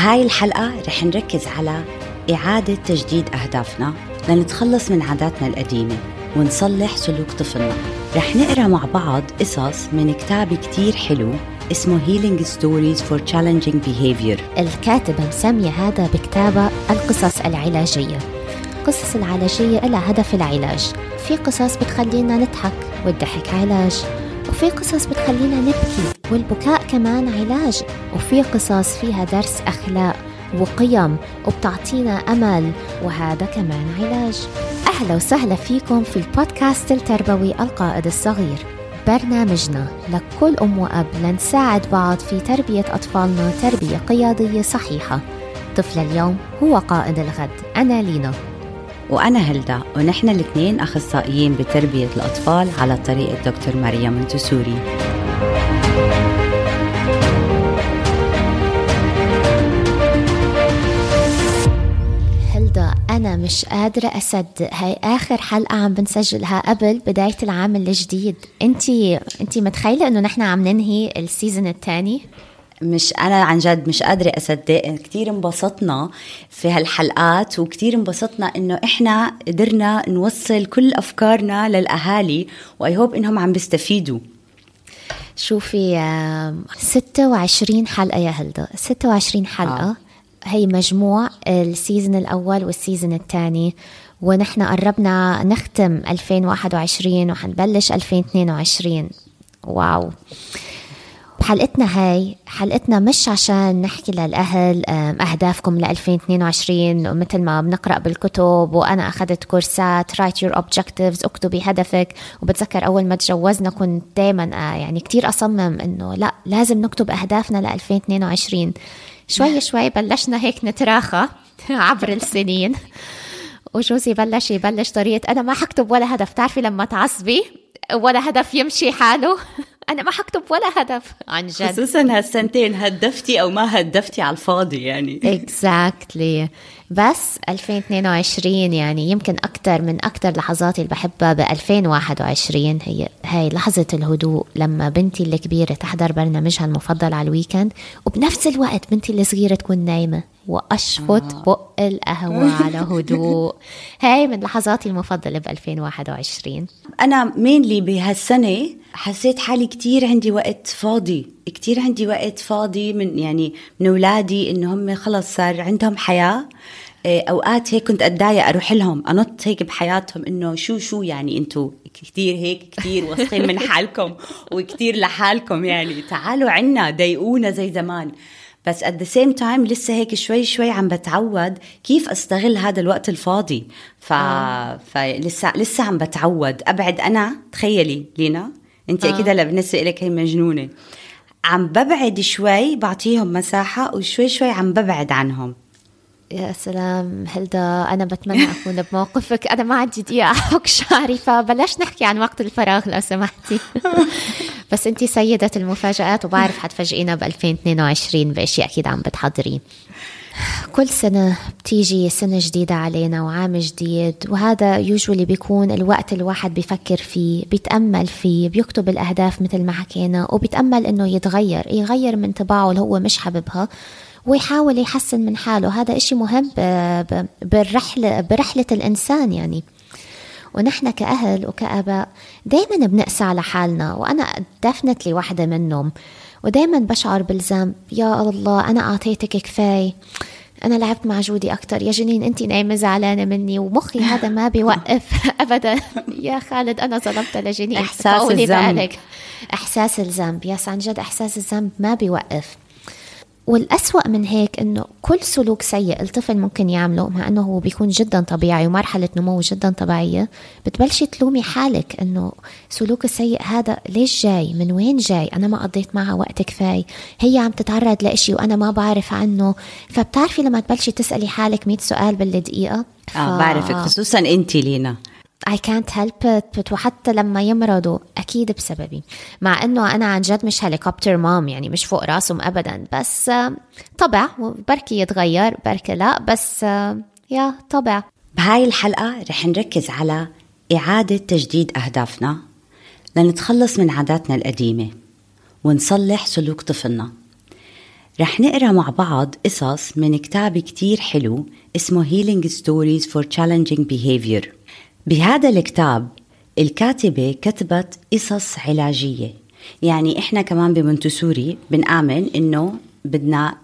بهاي الحلقة رح نركز على إعادة تجديد أهدافنا لنتخلص من عاداتنا القديمة ونصلح سلوك طفلنا. رح نقرأ مع بعض قصص من كتاب كتير حلو اسمه Healing Stories for Challenging Behavior. الكاتبة مسمية هذا بكتابة القصص العلاجية. القصص العلاجية لها هدف العلاج. في قصص بتخلينا نضحك والضحك علاج. وفي قصص بتخلينا نبكي والبكاء كمان علاج وفي قصص فيها درس أخلاق وقيم وبتعطينا أمل وهذا كمان علاج. أهلا وسهلا فيكم في البودكاست التربوي القائد الصغير. برنامجنا لكل أم وأب لنساعد بعض في تربية أطفالنا تربية قيادية صحيحة. طفل اليوم هو قائد الغد أنا لينا. وأنا هلدا ونحن الاثنين أخصائيين بتربية الأطفال على طريقة دكتور مريم منتسوري هلدا أنا مش قادرة أصدق هاي آخر حلقة عم بنسجلها قبل بداية العام الجديد. أنتي أنتي متخيلة إنه نحن عم ننهي ال season الثاني؟ مش أنا عن جد مش قادرة أصدق. كتير انبسطنا في هالحلقات وكتير انبسطنا إنه إحنا قدرنا نوصل كل أفكارنا للأهالي و I hope إنهم عم بيستفيدوا. شوفي آم، 26 حلقة يا هلدا 26 حلقة. آه. آه. هي مجموع ال season الأول وال season الثاني. ونحن قربنا نختم 2021 وحنبلش 2022 wow. بحلقتنا هاي حلقتنا مش عشان نحكي للأهل أهدافكم ل 2022 مثل ما بنقرأ بالكتب وأنا أخذت كورسات write your objectives اكتبي هدفك. وبتذكر أول ما تجوزنا كنت دايما آه، يعني كتير أصمم إنه لا لازم نكتب أهدافنا ل 2022 شوي شوي بلشنا هيك نتراخى عبر السنين. وجوزي بلش يبلش طريقة أنا ما حكتب ولا هدف تعرفي لما تعصبي ولا هدف يمشي حاله. أنا ما حكتب ولا هدف. عن جد. خصوصا هالسنتين هدفتي أو ما هدفتي على الفاضي يعني. Exactly. بس 2022 يعني يمكن أكثر من أكثر لحظاتي اللي بحبها ب 2021 هي هاي لحظة الهدوء لما بنتي الكبيرة تحضر برنامجها المفضل على الويكند وبنفس الوقت بنتي الصغيرة تكون نايمة. وأشفط بق القهوة على هدوء. هاي من لحظاتي المفضلة ب 2021 أنا مينلي بهالسنة حسيت حالي كتير عندي وقت فاضي كتير عندي وقت فاضي من يعني من أولادي إنه هم خلص صار عندهم حياة. إيه، أوقات هيك كنت أتضايق أروح لهم أنط هيك بحياتهم إنه شو شو يعني أنتوا كتير هيك كتير واثقين من حالكم وكتير لحالكم يعني. تعالوا عنا ضايقونا زي زمان. بس at the same time لسه هيك شوي شوي عم بتعود كيف أستغل هذا الوقت الفاضي. ف... فلسه لسه عم بتعود. أبعد أنا تخيلي لينا. انت آه. أكيد هلا بالنسبة لك هي مجنونة. عم ببعد شوي بعطيهم مساحة وشوي شوي عم ببعد عنهم. يا سلام هلدا أنا بتمنى أكون بموقفك. أنا ما عندي دقيقة أحك شعري فبلاش نحكي عن وقت الفراغ لو سمحتي. بس أنتي سيدة المفاجآت وبعرف حتفاجئينا ب 2022 بأشياء أكيد عم بتحضري. كل سنة بتيجي سنة جديدة علينا وعام جديد وهذا يوجولي بيكون الوقت الواحد بيفكر فيه بيتأمل فيه بيكتب الأهداف مثل ما حكينا وبيتأمل إنه يتغير يغير من طباعه اللي هو مش حاببها. ويحاول يحسن من حاله. هذا إشي مهم بالرحلة برحلة الإنسان يعني. ونحن كأهل وكأباء دايما بنقسى على حالنا وأنا دفنتلي واحدة منهم. ودايما بشعر بالذنب يا الله أنا أعطيتك كفاية. أنا لعبت مع جودي أكتر. يا جنين أنت نايمة زعلانة مني. ومخي هذا ما بيوقف أبدا. يا خالد أنا ظلمت لجنين إحساس الذنب. إحساس الذنب. يس عن جد إحساس الذنب ما بيوقف. والأسوأ من هيك إنه كل سلوك سيء الطفل ممكن يعمله مع إنه هو بيكون جدا طبيعي ومرحلة نمو جدا طبيعية بتبلشي تلومي حالك إنه سلوك السيء هذا ليش جاي؟ من وين جاي؟ أنا ما قضيت معها وقت كفاية هي عم تتعرض لإشي وأنا ما بعرف عنه فبتعرفي لما تبلشي تسألي حالك 100 سؤال بالدقيقة؟ آه بعرفك خصوصا انت لينا. I can't help it وحتى لما يمرضوا أكيد بسببي. مع أنه أنا عن جد مش هليكوبتر مام يعني مش فوق راسهم أبدا. بس طبع بركي يتغير بركي لا بس يا طبع. بهاي الحلقة رح نركز على إعادة تجديد أهدافنا لنتخلص من عاداتنا القديمة ونصلح سلوك طفلنا. رح نقرأ مع بعض قصص من كتاب كتير حلو اسمه Healing Stories for Challenging Behavior. بهذا الكتاب الكاتبة كتبت قصص علاجية. يعني إحنا كمان بمنتسوري بنآمن إنه بدنا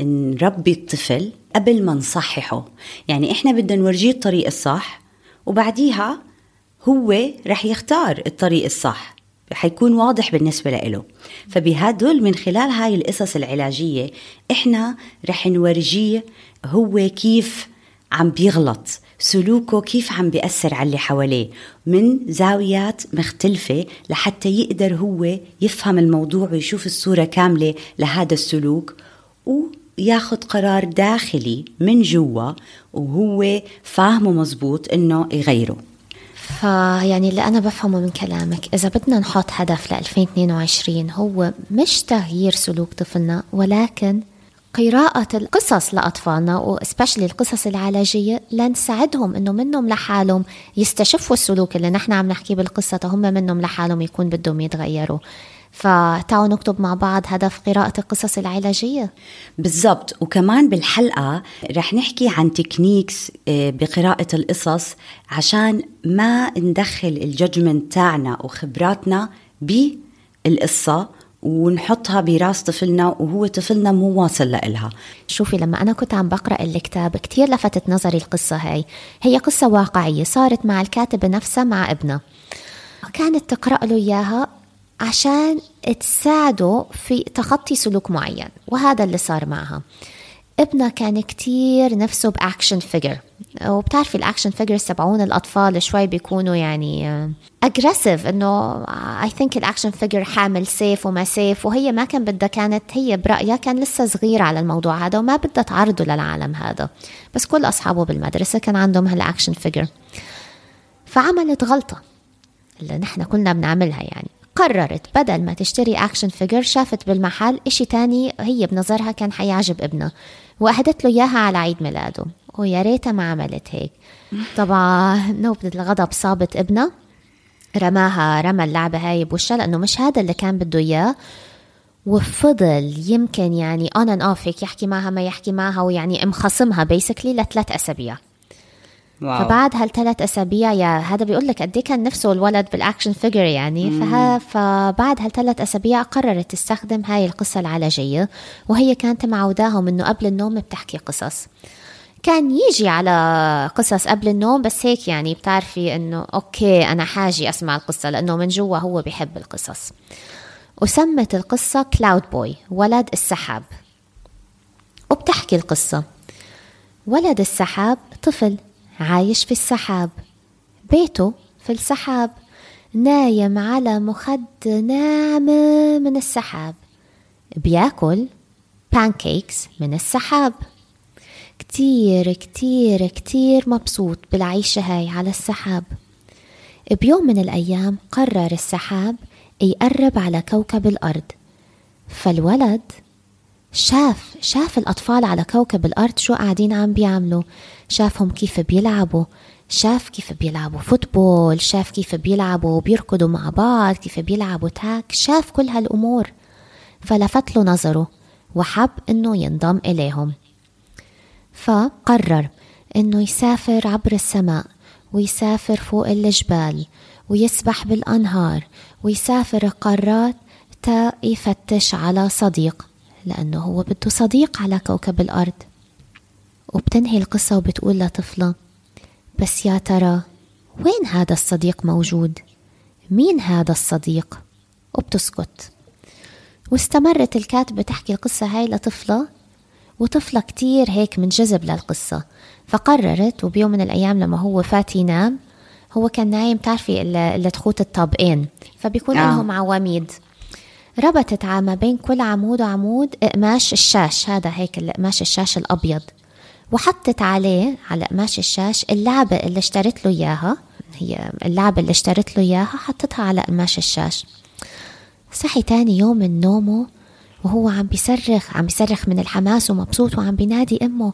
نربي الطفل قبل ما نصححه. يعني إحنا بدنا نورجيه الطريق الصح وبعديها هو رح يختار الطريق الصح. حيكون واضح بالنسبة له فبهدول من خلال هاي القصص العلاجية إحنا رح نورجيه هو كيف عم بيغلط. سلوكه كيف عم بيأثر على اللي حواليه. من زاويات مختلفة لحتى يقدر هو يفهم الموضوع ويشوف الصورة كاملة لهذا السلوك وياخذ قرار داخلي من جوا وهو فاهمه مزبوط إنه يغيره. فيعني اللي أنا بفهمه من كلامك إذا بدنا نحط هدف ل 2022 هو مش تغيير سلوك طفلنا ولكن قراءة القصص لأطفالنا وسبشلي القصص العلاجية لنساعدهم إنه منهم لحالهم يستشفوا السلوك اللي نحن عم نحكيه بالقصة هم منهم لحالهم يكون بدهم يتغيروا. فتعالوا نكتب مع بعض هدف قراءة القصص العلاجية. بالضبط. وكمان بالحلقة رح نحكي عن techniques آه، بقراءة القصص عشان ما ندخل ال judgment تاعنا وخبراتنا بالقصة. ونحطها براس طفلنا وهو طفلنا مو واصل لإلها. شوفي لما أنا كنت عم بقرأ الكتاب كتير لفتت نظري القصة هاي. هي قصة واقعية صارت مع الكاتبة نفسها مع ابنها. كانت تقرأ له إياها عشان تساعده في تخطي سلوك معين وهذا اللي صار معها. ابنها كان كتير نفسه ب action figure وبتعرفي ال action figures تبعون الأطفال شوي بيكونوا يعني aggressive إنه I think ال action figure حامل سيف وما سيف وهي ما كان بدها كانت هي برأيها كان لسه صغير على الموضوع هذا وما بدها تعرضه للعالم هذا. بس كل أصحابه بالمدرسة كان عندهم هال action figure فعملت غلطة اللي نحن كلنا بنعملها يعني. قررت بدل ما تشتري action figure شافت بالمحل إشي تاني هي بنظرها كان حيعجب ابنها. وأهدت له إياها على عيد ميلاده. ويا ريتها ما عملت هيك. طبعا نوبة الغضب صابت ابنها. رماها رمى اللعبة هاي بوشها لأنه مش هذا اللي كان بده إياه. وفضل يمكن يعني end of هيك يحكي معها ما يحكي معها ويعني مخصمها basically لثلاث أسابيع. Wow. فبعد هالثلاث أسابيع يا هذا بيقول لك قد إيه كان نفسه الولد بال action figure يعني. فها فبعد هالثلاث أسابيع قررت تستخدم هاي القصة العلاجيه وهي كانت معوداهم إنه قبل النوم بتحكي قصص. كان يجي على قصص قبل النوم بس هيك يعني بتعرفي إنه okay أنا حاجي أسمع القصة لأنه من جوا هو بيحب القصص. وسمت القصة Cloud Boy ولد السحاب. وبتحكي القصة. ولد السحاب طفل. عايش في السحاب. بيته في السحاب. نايم على مخد ناعمة من السحاب. بياكل بانكيكس من السحاب. كتير كتير كتير مبسوط بالعيشة هاي على السحاب. بيوم من الأيام قرر السحاب يقرب على كوكب الأرض. فالولد شاف شاف الأطفال على كوكب الأرض شو قاعدين عم بيعملوا. شافهم كيف بيلعبوا شاف كيف بيلعبوا فوتبول شاف كيف بيلعبوا وبيركضوا مع بعض كيف بيلعبوا تاك شاف كل هالأمور. فلفت له نظره وحب إنه ينضم إليهم. فقرر إنه يسافر عبر السماء ويسافر فوق الجبال ويسبح بالأنهار ويسافر القارات تا يفتش على صديق لأنه هو بده صديق على كوكب الأرض. وبتنهي القصة وبتقول لطفلة بس يا ترى وين هذا الصديق موجود؟ مين هذا الصديق؟ وبتسكت واستمرت الكاتبة تحكي القصة هاي لطفلة وطفلة كتير هيك منجذب للقصة فقررت وبيوم من الأيام لما هو فات ينام هو كان نايم تعرفي اللي تخوت الطابقين فبيكون آه. لهم عواميد ربطت ما بين كل عمود وعمود قماش الشاش هذا هيك القماش الشاش الأبيض وحطت عليه على قماش الشاش اللعبة اللي اشترت له إياها. هي اللعبة اللي اشترت له إياها حطتها على قماش الشاش. صحي تاني يوم من نومه وهو عم بيصرخ عم بيصرخ من الحماس ومبسوط وعم بينادي أمه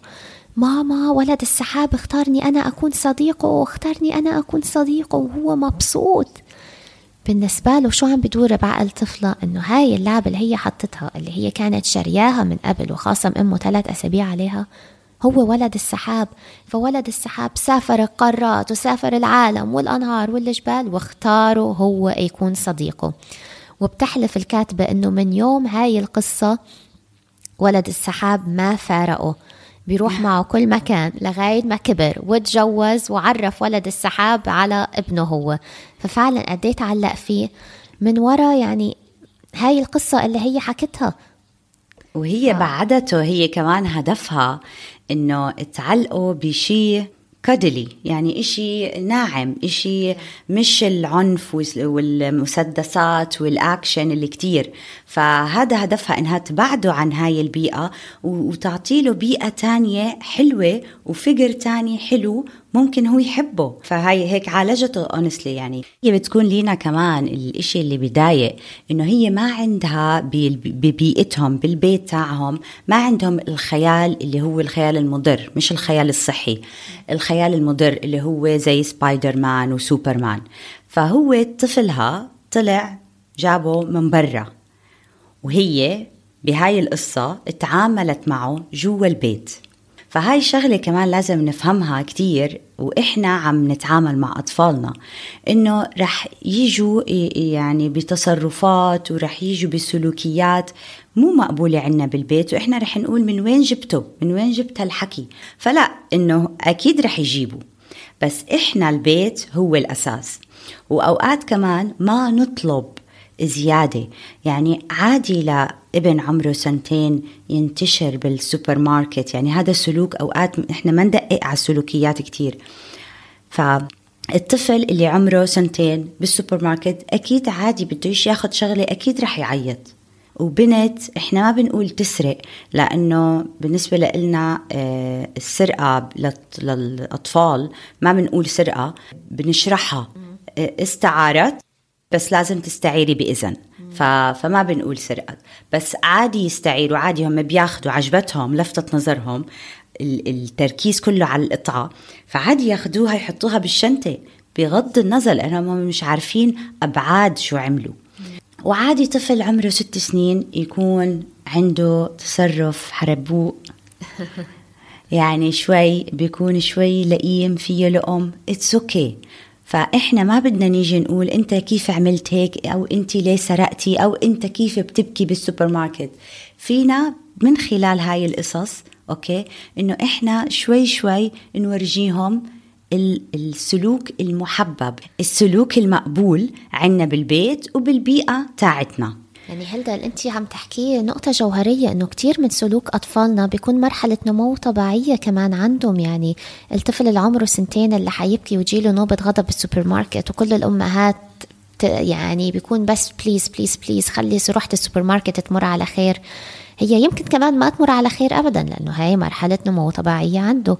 ماما ولد السحاب اختارني أنا أكون صديقه اختارني أنا أكون صديقه. وهو مبسوط. بالنسبة له شو عم بدور بعقل طفلة؟ إنه هاي اللعبة اللي هي حطتها اللي هي كانت شرياها من قبل وخاصة أمه ثلاث أسابيع عليها. هو ولد السحاب فولد السحاب سافر القارات وسافر العالم والأنهار والجبال واختاروا هو يكون صديقه. وبتحلف الكاتبة إنه من يوم هاي القصة ولد السحاب ما فارقه. بيروح معه كل مكان لغاية ما كبر وتجوز وعرف ولد السحاب على ابنه هو. ففعلا قد تعلق فيه من ورا يعني هاي القصة اللي هي حكتها. وهي آه. بعدته هي كمان هدفها إنه تعلقوا بشيء كدلي يعني إشي ناعم إشي مش العنف والمسدسات والأكشن اللي كتير فهذا هدفها إنها تبعده عن هاي البيئة وتعطي له بيئة تانية حلوة وفكر تاني حلو ممكن هو يحبه. فهي هيك عالجته honestly يعني. هي بتكون لينا كمان الإشي اللي بضايق إنه هي ما عندها ببيئتهم بالبيت تاعهم ما عندهم الخيال اللي هو الخيال المضر مش الخيال الصحي. الخيال المضر اللي هو زي سبايدر مان وسوبرمان. فهو طفلها طلع جابه من برا. وهي بهاي القصة تعاملت معه جوا البيت. فهاي شغلة كمان لازم نفهمها كتير وإحنا عم نتعامل مع أطفالنا إنه رح يجوا يعني بتصرفات ورح يجوا بسلوكيات مو مقبولة عنا بالبيت وإحنا رح نقول من وين جبته من وين جبت هالحكي؟ فلا إنه أكيد رح يجيبوا بس إحنا البيت هو الأساس وأوقات كمان ما نطلب زيادة يعني عادي لابن عمره سنتين ينتشر بالسوبر ماركت يعني هذا سلوك أوقات إحنا ما ندقق على السلوكيات كتير. فالطفل اللي عمره سنتين بالسوبر ماركت أكيد عادي بده ياخد شغلة أكيد رح يعيط. وبنت إحنا ما بنقول تسرق لأنه بالنسبة لنا آه، السرقة للأطفال ما بنقول سرقة بنشرحها. آه، استعارت بس لازم تستعيري بإذن. ف... فما بنقول سرقة. بس عادي يستعيروا عادي هم بياخدوا عجبتهم لفتت نظرهم التركيز كله على القطعة. فعادي ياخدوها يحطوها بالشنطة. بغض النظر لأنهم مش عارفين أبعاد شو عملوا. وعادي طفل عمره ست سنين يكون عنده تصرف حربوق. يعني شوي بيكون شوي لئيم فيه لأم it's okay okay. فإحنا ما بدنا نيجي نقول أنت كيف عملت هيك أو أنت ليه سرقتي أو أنت كيف بتبكي بالسوبر ماركت فينا من خلال هاي القصص okay إنه إحنا شوي شوي نورجيهم السلوك المحبب السلوك المقبول عنا بالبيت وبالبيئة تاعتنا. يعني هلدا انت عم تحكي نقطة جوهرية انه كتير من سلوك أطفالنا بيكون مرحلة نمو طبيعية كمان عندهم. يعني الطفل اللي عمره سنتين اللي حيبكي ويجيله نوبة غضب بالسوبر ماركت وكل الأمهات يعني بيكون بس please please please خلي روحة السوبر ماركت تمر على خير. هي يمكن كمان ما تمر على خير ابدا لأنه هاي مرحلة نمو طبيعية عنده.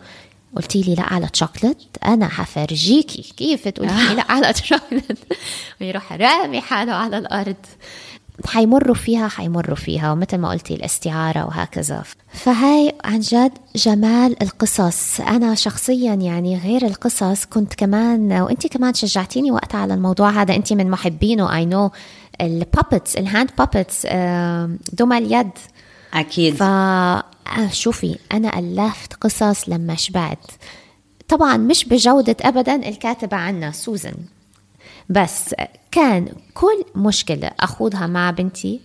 قلتي لي لا على شوكلت أنا حفرجيكي. كيف تقولي لي لا على شوكلت ويروح رامي حاله على الأرض. حيمروا فيها حيمروا فيها ومثل ما قلتي الاستعارة وهكذا. فهاي عن جد جمال القصص. أنا شخصيا يعني غير القصص كنت كمان وأنت كمان شجعتيني وقتها على الموضوع هذا. أنت من محبينه I know ال puppets ال hand puppets دمى اليد. أكيد. ف آه، شوفي أنا ألفت قصص لما شبعت. طبعا مش بجودة أبدا الكاتبة عنا سوزن بس كان كل مشكلة أخوضها مع بنتي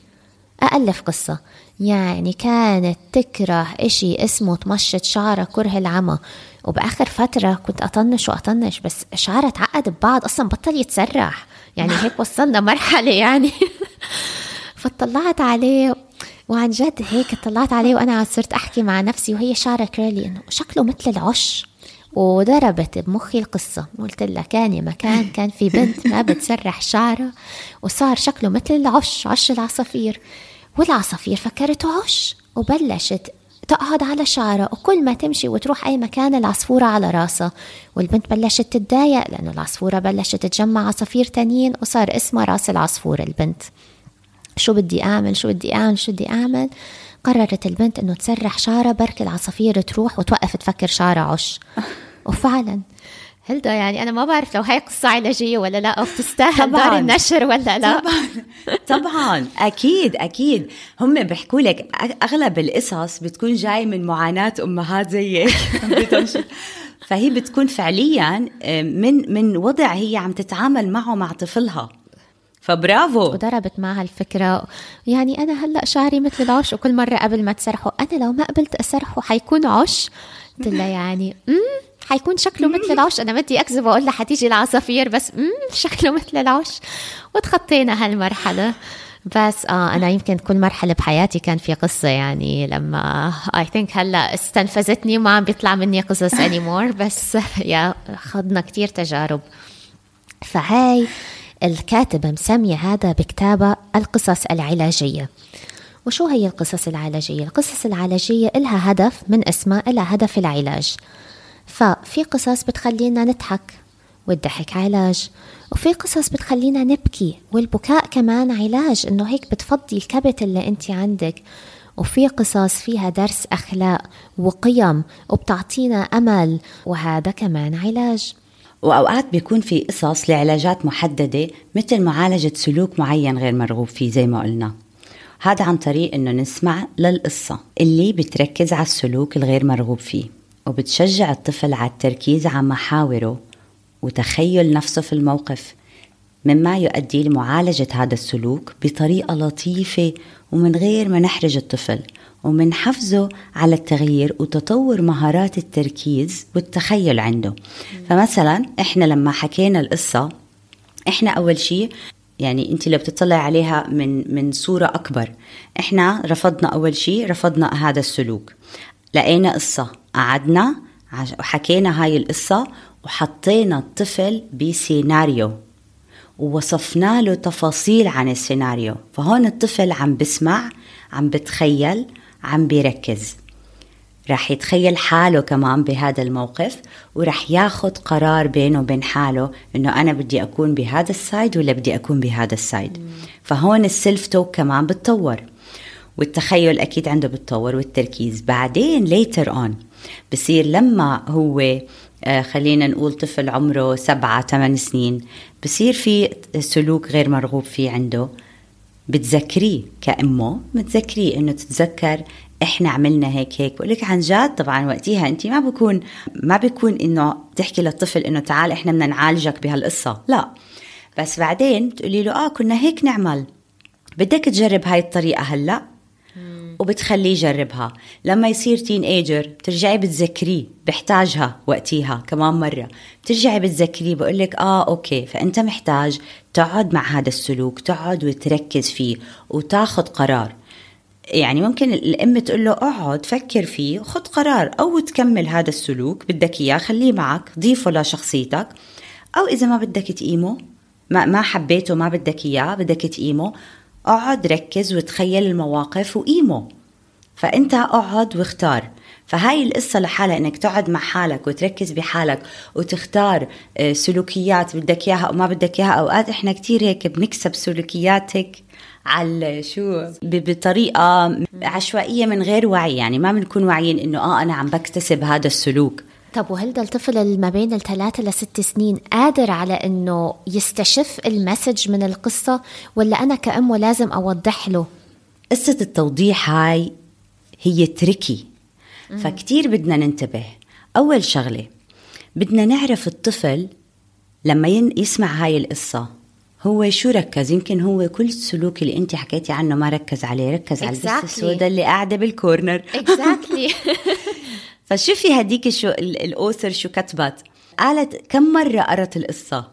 أألف قصة. يعني كانت تكره إشي اسمه تمشط شعرها كره العمى. وبآخر فترة كنت أطنش وأطنش بس شعرها تعقد ببعض أصلا بطل يتسرح. يعني هيك وصلنا مرحلة يعني. فطلعت عليه وعن جد هيك طلعت عليه وأنا صرت أحكي مع نفسي وهي شعرها كيرلي إنه شكله مثل العش. وضربت بمخي القصة. قلت لها كان مكان كان في بنت ما بتسرح شعرها وصار شكله مثل العش عش العصافير. والعصافير فكرته عش وبلشت تقعد على شعرها وكل ما تمشي وتروح أي مكان العصفورة على راسها. والبنت بلشت تتضايق لأنه العصفورة بلشت تجمع عصافير تانيين وصار اسمها راس العصفورة البنت. شو بدي أعمل؟ شو بدي أعمل؟ شو بدي أعمل؟ قررت البنت إنه تسرح شعرها برك العصافير تروح وتوقف تفكر شعرها عش. وفعلا. هلدا يعني أنا ما بعرف لو هي قصة علاجيه ولا لا أو بتستاهل دار النشر ولا لا. طبعا. طبعا. أكيد أكيد. هم بيحكوا لك أغلب القصص بتكون جاي من معاناة أمهات زيك. فهي بتكون فعليا آه، من من وضع هي عم تتعامل معه مع طفلها. فبرافو. وضربت معها الفكرة. يعني أنا هلأ شعري مثل العش وكل مرة قبل ما تسرحه أنا لو ما قبلت أسرحه حيكون عش قلت لها يعني أمم حيكون شكله مثل العش أنا بدي أكذب وأقول لها حتيجي العصافير بس أمم شكله مثل العش وتخطينا هالمرحلة. بس آه أنا يمكن كل مرحلة بحياتي كان في قصة يعني لما اي ثينك هلأ استنفذتني ما عم بيطلع مني قصص اني مور بس يا خضنا كتير تجارب. فهاي الكاتبة مسمية هذا بكتابة القصص العلاجية. وشو هي القصص العلاجية؟ القصص العلاجية إلها هدف من اسمها إلها هدف العلاج. ففي قصص بتخلينا نضحك والضحك علاج وفي قصص بتخلينا نبكي والبكاء كمان علاج إنه هيك بتفضي الكبت اللي أنت عندك. وفي قصص فيها درس أخلاق وقيم وبتعطينا أمل وهذا كمان علاج. وأوقات بيكون في قصص لعلاجات محددة مثل معالجة سلوك معين غير مرغوب فيه زي ما قلنا. هذا عن طريق إنه نسمع للقصة اللي بتركز على السلوك الغير مرغوب فيه وبتشجع الطفل على التركيز على محاوره وتخيل نفسه في الموقف مما يؤدي لمعالجة هذا السلوك بطريقة لطيفة ومن غير ما نحرج الطفل ومن حفزه على التغيير وتطور مهارات التركيز والتخيل عنده. فمثلا إحنا لما حكينا القصة إحنا أول شيء يعني أنت لو بتطلع عليها من من صورة أكبر. إحنا رفضنا أول شيء رفضنا هذا السلوك. لقينا قصة قعدنا وحكينا هاي القصة وحطينا الطفل بسيناريو. ووصفنا له تفاصيل عن السيناريو. فهون الطفل عم بسمع عم بتخيل عم بيركز. رح يتخيل حاله كمان بهذا الموقف ورح ياخد قرار بينه وبين حاله إنه أنا بدي أكون بهذا ال side ولا بدي أكون بهذا ال side. فهون ال self talk كمان بتطور والتخيل أكيد عنده بتطور والتركيز. بعدين later on بصير لما هو آه، خلينا نقول طفل عمره سبعة ثمان سنين بصير في سلوك غير مرغوب فيه عنده. بتذكريه كأمه بتذكريه إنه تتذكر إحنا عملنا هيك هيك. بقول لك عن جد طبعا وقتها انت ما بكون ما بكون إنه تحكي للطفل إنه تعال إحنا بدنا نعالجك بهالقصة. لا. بس بعدين تقولي له آه كنا هيك نعمل. بدك تجرب هاي الطريقة هلأ؟ وبتخليه يجربها. لما يصير تين ايجر بترجعي بتذكريه بحتاجها وقتيها كمان مرة. بترجعي بتذكريه بقول لك آه أوكي فأنت محتاج تقعد مع هذا السلوك تقعد وتركز فيه وتاخذ قرار. يعني ممكن الأم تقول له اقعد فكر فيه وخذ قرار أو تكمل هذا السلوك بدك إياه خليه معك ضيفه لشخصيتك. أو إذا ما بدك تقيمه ما ما حبيته ما بدك إياه بدك تقيمه أقعد ركز وتخيل المواقف وقيمه فأنت أقعد واختار. فهاي القصة لحالها إنك تقعد مع حالك وتركز بحالك وتختار آه، سلوكيات بدك إياها أو ما بدك إياها. أوقات إحنا كتير هيك بنكسب سلوكيات هيك على شو؟ بطريقة عشوائية من غير وعي. يعني ما بنكون واعيين إنه آه أنا عم بكتسب هذا السلوك. طب وهل الطفل اللي ما بين الثلاثة لست سنين قادر على إنه يستشف المسج من القصة ولا أنا كأم لازم أوضح له؟ قصة التوضيح هاي هي تركي فكتير بدنا ننتبه. أول شغلة بدنا نعرف الطفل لما يسمع هاي القصة هو شو ركز؟ يمكن هو كل السلوك اللي أنت حكيتي عنه ما ركز عليه ركز exactly. على البس السوداء اللي قاعدة بالكورنر اكزاكتلي فشوفي هديك شو ال author شو كتبت. قالت كم مرة قرت القصة؟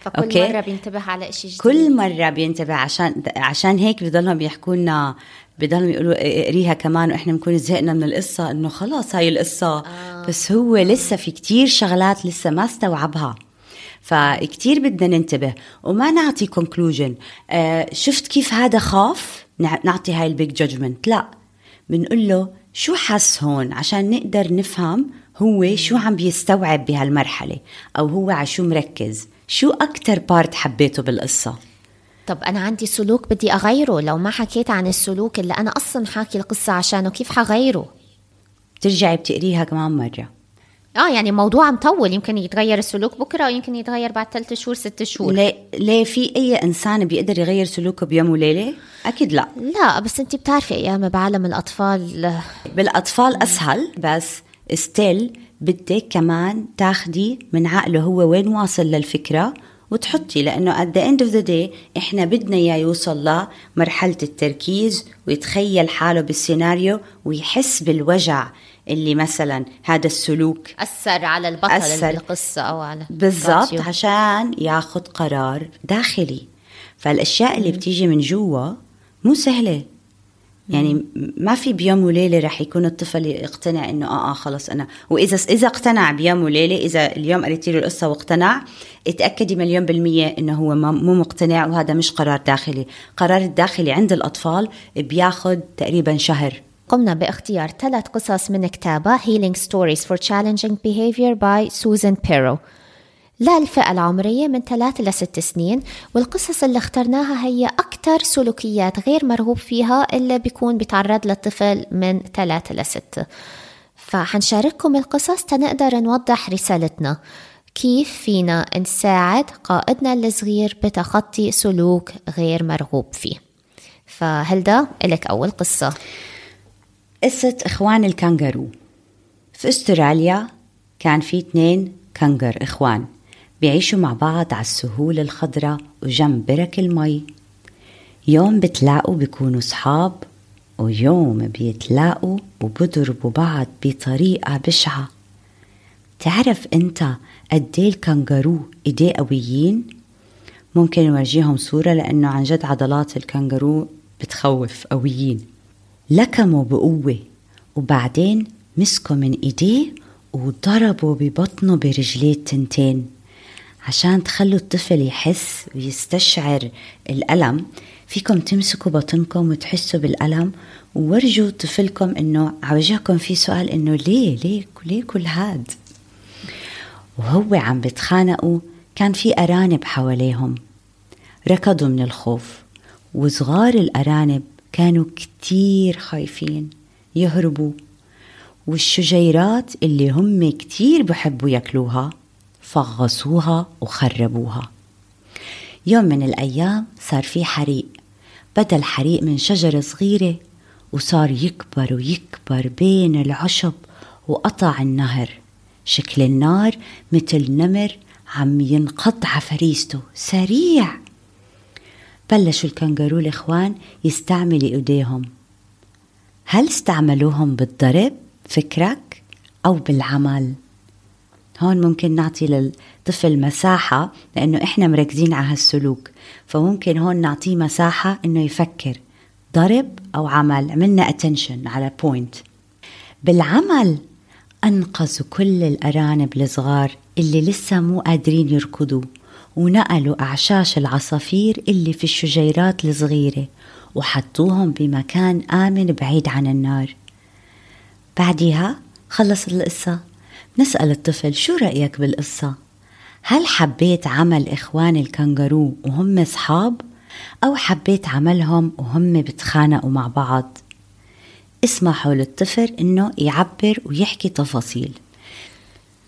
فكل okay. مرة بينتبه على شيء جديد. كل مرة بينتبه عشان عشان هيك بضلهم بيحكوا لنا بضلهم يقولوا اقريها كمان وإحنا بنكون زهقنا من القصة إنه خلاص هاي القصة. آه. بس هو لسه في كتير شغلات لسه ما استوعبها. فكتير بدنا ننتبه. وما نعطي conclusion آه شفت كيف هذا خاف؟ نعطي هاي ال big judgement لا. بنقول له شو حس هون عشان نقدر نفهم هو شو عم بيستوعب بهالمرحلة أو هو على شو مركز؟ شو أكتر part حبيته بالقصة؟ طب أنا عندي سلوك بدي أغيره. لو ما حكيت عن السلوك اللي أنا أصلا حاكي القصة عشانه كيف حغيره؟ بترجعي بتقريها كمان مرة. آه يعني موضوع مطول يمكن يتغير السلوك بكرة ويمكن يتغير بعد ثلاث شهور ست شهور. ليه ليه في أي إنسان بيقدر يغير سلوكه بيوم وليلة؟ أكيد لا. لا بس أنت بتعرفي أيام بعالم الأطفال بالأطفال أسهل بس ستيل بدك كمان تاخدي من عقله هو وين واصل للفكرة وتحطي لأنه at the end of the day إحنا بدنا إياه يوصل لمرحلة التركيز ويتخيل حاله بالسيناريو ويحس بالوجع. اللي مثلا هذا السلوك أثر على البطل أثر. بالقصة أو على بالضبط. عشان ياخذ قرار داخلي. فالأشياء اللي بتيجي من جوا مو سهلة. يعني ما في بيوم وليلة رح يكون الطفل يقتنع إنه آه آه خلص أنا. وإذا إذا اقتنع بيوم وليلة إذا اليوم قريتي له القصة واقتنع اتأكدي مليون بالمية إنه هو مو مقتنع وهذا مش قرار داخلي. قرار الداخلي عند الأطفال بياخذ تقريبا شهر. قمنا باختيار ثلاث قصص من كتابة Healing Stories for Challenging Behavior by Susan Perro للفئة العمرية من ثلاث إلى ست سنين والقصص اللي اخترناها هي أكثر سلوكيات غير مرغوب فيها اللي بيكون بيتعرض للطفل من ثلاث إلى ست. فحنشارككم القصص تنقدر نوضح رسالتنا. كيف فينا نساعد قائدنا الصغير بتخطي سلوك غير مرغوب فيه؟ فهلدا إلك أول قصة. قصة إخوان الكانجارو في أستراليا كان في اتنين كانجر إخوان بيعيشوا مع بعض على السهول الخضراء وجنب برك المي. يوم بتلاقوا بيكونوا صحاب ويوم بيتلاقوا وبضربوا بعض بطريقة بشعة. تعرف أنت قديه الكانجارو إيديه قويين؟ ممكن نورجيهم صورة لأنه عن جد عضلات الكانجارو بتخوف قويين. لكموا بقوة وبعدين مسكوا من إيديه وضربوا ببطنه برجليه التنتين. عشان تخلوا الطفل يحس ويستشعر الألم فيكم تمسكوا بطنكم وتحسوا بالألم. وورجوا طفلكم إنه عوجهكم في سؤال إنه ليه ليه ليه كل هاد؟ وهو عم بتخانقوا كان في أرانب حواليهم. ركضوا من الخوف. وصغار الأرانب كانوا كتير خايفين يهربوا. والشجيرات اللي هم كتير بحبوا ياكلوها فغصوها وخربوها. يوم من الأيام صار في حريق. بدأ الحريق من شجرة صغيرة وصار يكبر ويكبر بين العشب وقطع النهر. شكل النار مثل نمر عم ينقض على فريسته سريع. بلشوا الكنغارو الإخوان يستعملوا إيديهم. هل استعملوهم بالضرب فكرك أو بالعمل؟ هون ممكن نعطي للطفل مساحة لأنه إحنا مركزين على هالسلوك. فممكن هون نعطيه مساحة إنه يفكر. ضرب أو عمل عملنا attention على point. بالعمل أنقذوا كل الأرانب الصغار اللي لسه مو قادرين يركضوا. ونقلوا أعشاش العصافير اللي في الشجيرات الصغيرة وحطوهم بمكان آمن بعيد عن النار بعدها خلصت القصة نسأل الطفل شو رأيك بالقصة؟ هل حبيت عمل إخوان الكنغارو وهم صحاب؟ أو حبيت عملهم وهم بتخانقوا مع بعض؟ اسمحوا للطفل إنه يعبر ويحكي تفاصيل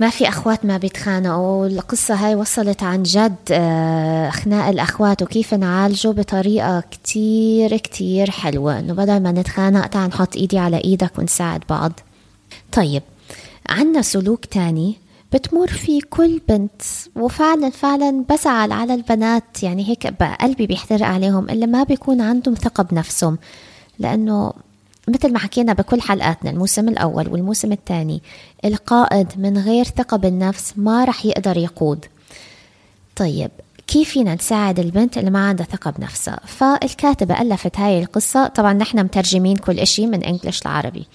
ما في أخوات ما بيتخانقوا القصة هاي وصلت عن جد آه، خناق الأخوات وكيف نعالجه بطريقة كتير كتير حلوة إنه بدل ما نتخانق تعال نحط إيدي على إيدك ونساعد بعض. طيب عنا سلوك تاني بتمر فيه كل بنت وفعلا فعلا بزعل على البنات يعني هيك قلبي بيحترق عليهم اللي ما بيكون عندهم ثقة بنفسهم لأنه مثل ما حكينا بكل حلقاتنا الموسم الأول والموسم الثاني القائد من غير ثقة بالنفس ما رح يقدر يقود. طيب كيف فينا نساعد البنت اللي ما عندها ثقة بنفسها؟ فالكاتبة ألفت هاي القصة. طبعا نحن مترجمين كل إشي من إنجلش لعربي.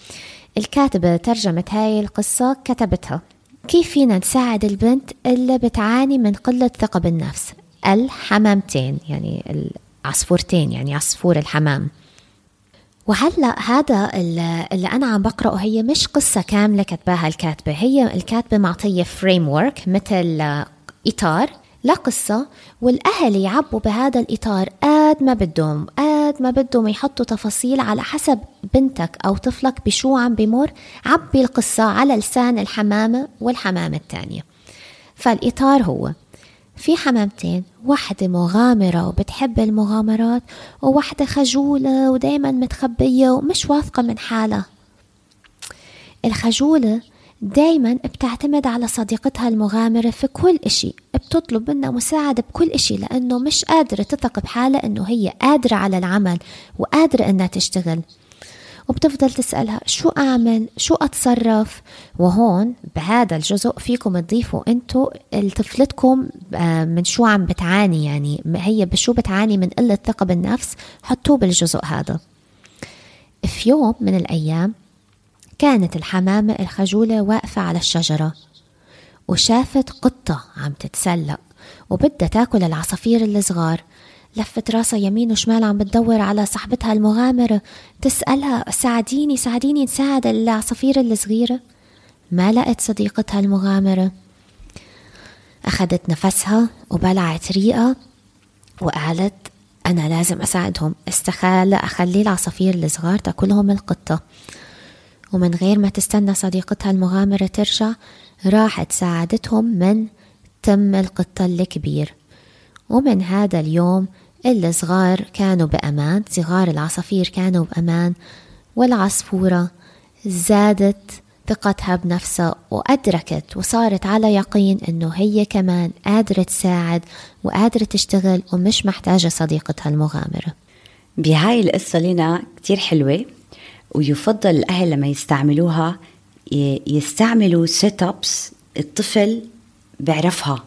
الكاتبة ترجمت هاي القصة كتبتها. كيف فينا نساعد البنت اللي بتعاني من قلة ثقة بالنفس؟ الحمامتين يعني العصفورتين يعني عصفور الحمام. وهلا هذا اللي أنا عم بقرأه هي مش قصة كاملة كتباها الكاتبة. هي الكاتبة معطية فريم ورك مثل إطار لقصة والأهل يعبوا بهذا الإطار قد ما بدهم قد ما بدهم يحطوا تفاصيل على حسب بنتك أو طفلك بشو عم بمر. عبي القصة على لسان الحمامة والحمامة الثانية فالإطار هو في حمامتين واحدة مغامرة وبتحب المغامرات وواحدة خجولة ودايما متخبية ومش واثقة من حالها. الخجولة دايما بتعتمد على صديقتها المغامرة في كل إشي بتطلب منها مساعدة بكل إشي لأنه مش قادرة تثق بحالها أنه هي قادرة على العمل وقادرة أنها تشتغل. وبتفضل تسألها شو أعمل؟ شو أتصرف؟ وهون بهذا الجزء فيكم تضيفوا أنتوا طفلتكم آه، من شو عم بتعاني يعني هي بشو بتعاني من قلة ثقة بالنفس؟ حطوه بالجزء هذا. في يوم من الأيام كانت الحمامة الخجولة واقفة على الشجرة وشافت قطة عم تتسلق وبدها تاكل العصافير الصغار. لفت راسها يمين وشمال عم بتدور على صاحبتها المغامرة تسألها ساعديني ساعديني نساعد العصافير الصغيرة. ما لقت صديقتها المغامرة. أخذت نفسها وبلعت ريقة وقالت أنا لازم أساعدهم. استخال أخلي العصافير الصغار تاكلهم القطة. ومن غير ما تستنى صديقتها المغامرة ترجع راحت ساعدتهم من تم القطة الكبير. ومن هذا اليوم الصغار كانوا بأمان صغار العصافير كانوا بأمان والعصفورة زادت ثقتها بنفسها وأدركت وصارت على يقين إنه هي كمان قادرة تساعد وقادرة تشتغل ومش محتاجة صديقتها المغامرة. بهاي القصة لنا كتير حلوة ويفضل الأهل لما يستعملوها يستعملوا سيت ابس الطفل بيعرفها.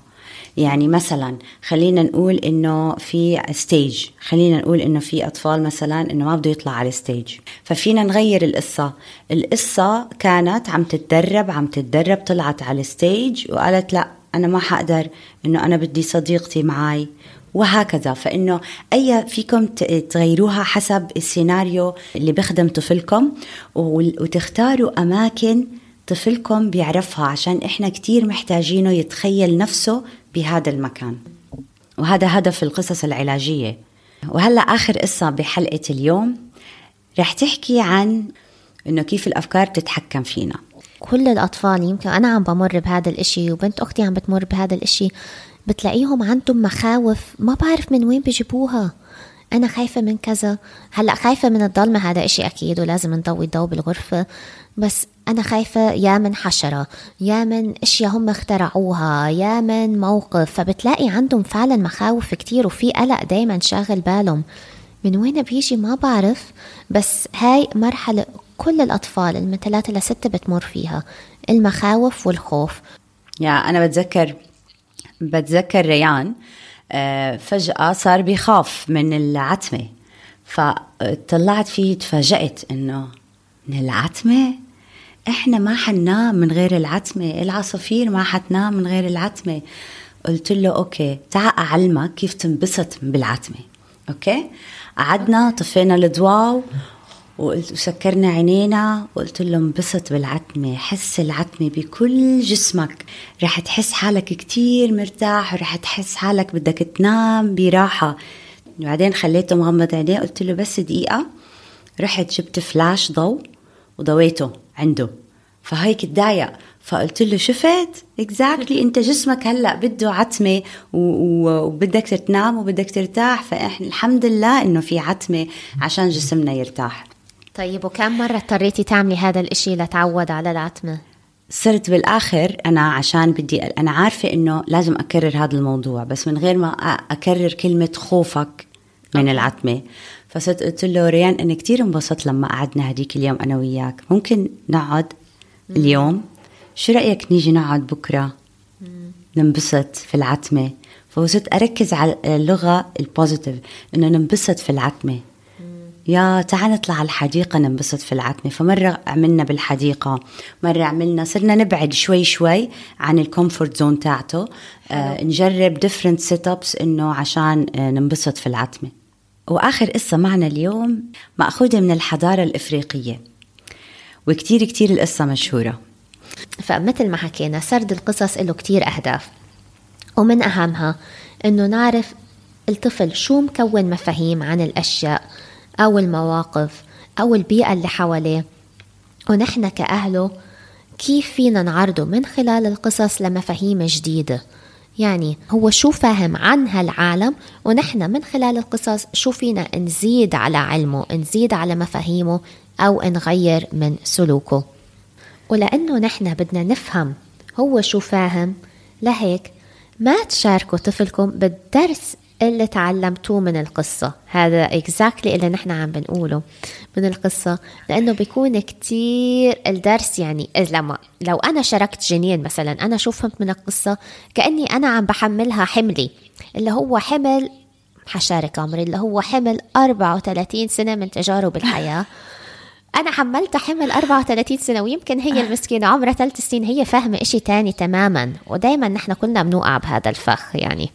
يعني مثلا خلينا نقول إنه في stage خلينا نقول إنه في أطفال مثلا إنه ما بده يطلع على ال stage ففينا نغير القصة. القصة كانت عم تتدرب عم تتدرب طلعت على ال stage وقالت لا أنا ما حقدر إنه أنا بدي صديقتي معي وهكذا. فإنه أي فيكم تغيروها حسب السيناريو اللي بيخدم طفلكم وتختاروا أماكن طفلكم بيعرفها عشان إحنا كتير محتاجينه يتخيل نفسه بهذا المكان. وهذا هدف القصص العلاجية. وهلا آخر قصة بحلقة اليوم رح تحكي عن إنه كيف الأفكار بتتحكم فينا. كل الأطفال يمكن أنا عم بمر بهذا الإشي وبنت أختي عم بتمر بهذا الإشي بتلاقيهم عندهم مخاوف ما بعرف من وين بيجيبوها. أنا خايفة من كذا. هلأ خايفة من الضلمة هذا إشي أكيد ولازم نضوي الضوء بالغرفة. بس أنا خايفة يا من حشرة يا من أشياء هم اخترعوها يا من موقف. فبتلاقي عندهم فعلا مخاوف كتير وفي قلق دايما شاغل بالهم. من وين بيجي ما بعرف بس هاي مرحلة كل الأطفال من ثلاثة لستة بتمر فيها المخاوف والخوف. يا أنا بتذكر بتذكر ريان. فجأة صار بيخاف من العتمة. فطلعت فيه تفاجأت إنه من العتمة؟ إحنا ما حننام من غير العتمة. العصافير ما حتنام من غير العتمة. قلت له okay تعال أعلمك كيف تنبسط بالعتمة. okay؟ قعدنا طفينا الضواو وقلت وسكرنا عينينا وقلت له انبسط بالعتمة حس العتمة بكل جسمك. رح تحس حالك كتير مرتاح ورح تحس حالك بدك تنام براحة. بعدين خليته مغمض عينيه قلت له بس دقيقة. رحت جبت فلاش ضوء وضويته عنده. فهيك تضايق. فقلت له شفت؟ exactly انت جسمك هلأ بده عتمة وبدك تنام وبدك ترتاح. فإحنا الحمد لله إنه في عتمة عشان جسمنا يرتاح. طيب وكم مرة اضطريتي تعملي هذا الإشي لتعود على العتمة؟ صرت بالآخر أنا عشان بدي أنا عارفة إنه لازم أكرر هذا الموضوع بس من غير ما أكرر كلمة خوفك من العتمة. فصرت قلت له ريان أنا كتير انبسطت لما قعدنا هديك اليوم أنا وياك. ممكن نقعد اليوم؟ شو رأيك نيجي نقعد بكرة؟ ننبسط في العتمة. فصرت أركز على اللغة البوزيتيف إنه ننبسط في العتمة. يا تعال نطلع على الحديقة ننبسط في العتمة فمرة عملنا بالحديقة مرة عملنا صرنا نبعد شوي شوي عن ال comfort zone تاعته. آه نجرب different setups إنه عشان آه ننبسط في العتمة. وآخر قصة معنا اليوم مأخوذة من الحضارة الإفريقية. وكتير كتير القصة مشهورة. فمثل ما حكينا سرد القصص له كتير أهداف. ومن أهمها أنه نعرف الطفل شو مكون مفاهيم عن الأشياء. أو المواقف أو البيئة اللي حواليه. ونحن كأهله كيف فينا نعرضه من خلال القصص لمفاهيم جديدة؟ يعني هو شو فاهم عن هالعالم ونحن من خلال القصص شو فينا نزيد على علمه نزيد على مفاهيمه أو نغير من سلوكه؟ ولأنه نحن بدنا نفهم هو شو فاهم لهيك ما تشاركوا طفلكم بالدرس اللي تعلمتوه من القصة. هذا اكزاكتلي اللي نحن عم بنقوله من القصة. لأنه بيكون كتير الدرس يعني لما لو أنا شاركت جنين مثلا أنا شو فهمت من القصة؟ كأني أنا عم بحملها حملي اللي هو حمل حشارك عمري اللي هو حمل 34 سنة من تجارب الحياة. أنا حملتها حمل 34 سنة ويمكن هي المسكينة عمرها ثلاث سنين هي فاهمة إشي تاني تماما. ودايما نحن كلنا بنوقع بهذا الفخ يعني.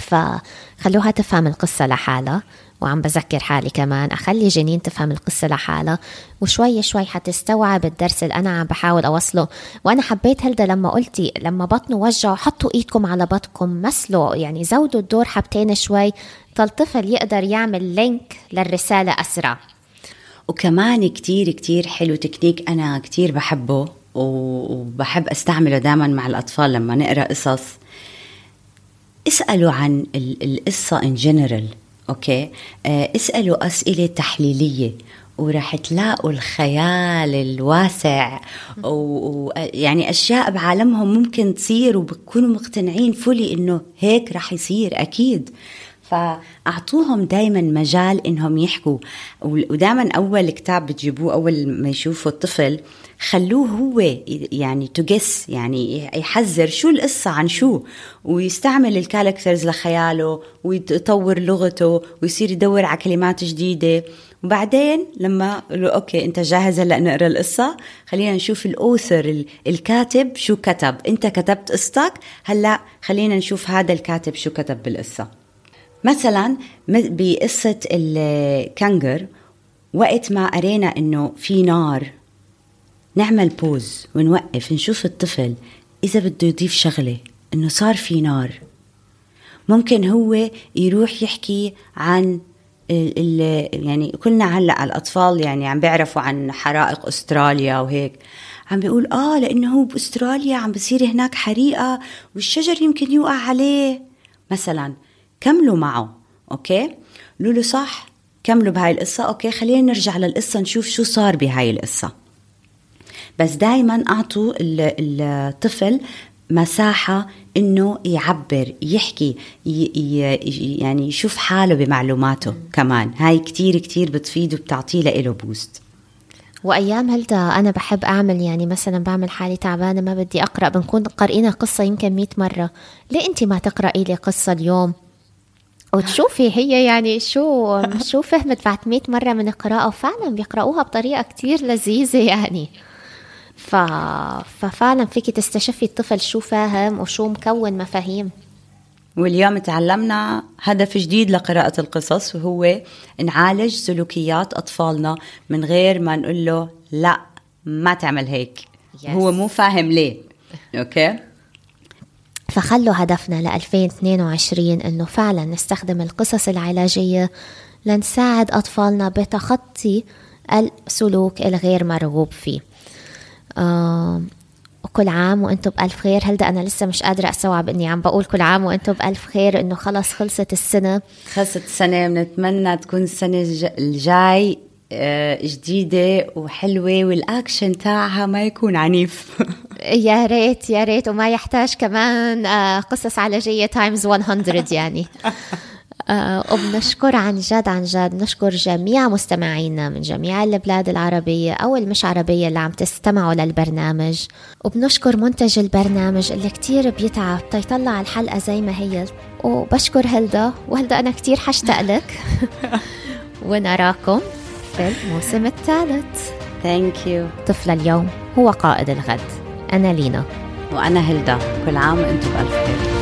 فخلوها تفهم القصة لحالها وعم بذكر حالي كمان. أخلي جنين تفهم القصة لحالها وشوي شوي حتستوعب الدرس اللي أنا عم بحاول أوصله. وأنا حبيت هلدا لما قلتي لما بطنه وجعوا حطوا إيدكم على بطنكم مثلوا يعني زودوا الدور حبتين شوي طل يقدر يعمل link للرسالة أسرع. وكمان كتير كتير حلو تكنيك أنا كتير بحبه وبحب أستعمله دائما مع الأطفال لما نقرأ قصص. اسألوا عن القصة in general okay اسألوا أسئلة تحليلية ورح تلاقوا الخيال الواسع ويعني أشياء بعالمهم ممكن تصير وبكونوا مقتنعين fully إنه هيك رح يصير أكيد. فأعطوهم دائما مجال إنهم يحكوا. ودائما أول كتاب بتجيبوه أول ما يشوفوا الطفل خلوه هو يعني guess يعني يحذر شو القصة عن شو ويستعمل ال characters لخياله ويطور لغته ويصير يدور على كلمات جديدة. وبعدين لما له okay أنت جاهز هلأ نقرأ القصة؟ خلينا نشوف ال author الكاتب شو كتب. أنت كتبت قصتك هلأ خلينا نشوف هذا الكاتب شو كتب بالقصة. مثلا بقصة الكانجر وقت ما قرينا إنه في نار نعمل بوز ونوقف نشوف الطفل إذا بده يضيف شغلة إنه صار في نار. ممكن هو يروح يحكي عن ال ال يعني كلنا هلأ الأطفال يعني عم بيعرفوا عن حرائق أستراليا وهيك. عم بيقول آه لأنه هو بأستراليا عم بصير هناك حريقة والشجر يمكن يوقع عليه. مثلا كملوا معه okay? قولوا له صح كملوا بهاي القصة okay? خلينا نرجع للقصة نشوف شو صار بهاي القصة. بس دائما أعطوا الطفل مساحة إنه يعبر يحكي يعني يشوف حاله بمعلوماته كمان. هاي كتير كتير بتفيد وبتعطيه له boost وأيام هلدا أنا بحب أعمل يعني مثلا بعمل حالي تعبانة ما بدي أقرأ بنكون قارئين قصة يمكن مئة مرة. ليه انت ما تقرأي لي قصة اليوم؟ وتشوفي هي يعني شو شو فهمت بعد 100 مرة من القراءة وفعلا بيقراوها بطريقة كتير لذيذة يعني. ف... ففعلا فيك تستشفي الطفل شو فاهم وشو مكون مفاهيم. واليوم تعلمنا هدف جديد لقراءة القصص وهو نعالج سلوكيات أطفالنا من غير ما نقول له لا ما تعمل هيك. Yes. هو مو فاهم ليه. أوكي؟ فخلوا هدفنا ل 2022 إنه فعلا نستخدم القصص العلاجية لنساعد أطفالنا بتخطي السلوك الغير مرغوب فيه. وكل عام وأنتم بألف خير. هلدا أنا لسه مش قادرة أستوعب إني عم بقول كل عام وأنتم بألف خير إنه خلص خلصت السنة. خلصت السنة. بنتمنى تكون السنة الجاي آه، جديدة وحلوة والأكشن تاعها ما يكون عنيف. يا ريت يا ريت. وما يحتاج كمان آه، قصص علاجية times 100 يعني. وبنشكر عن جد عن جد بنشكر جميع مستمعينا من جميع البلاد العربية أو المش عربية اللي عم تستمعوا للبرنامج. وبنشكر منتج البرنامج اللي كتير بيتعب تيطلع الحلقة زي ما هي. وبشكر هلدا وهلدا أنا كتير حشتاق لك. ونراكم في الموسم الثالث. ثانك يو طفل اليوم هو قائد الغد. أنا لينا. وأنا هلدا. كل عام وأنتم بألف خير.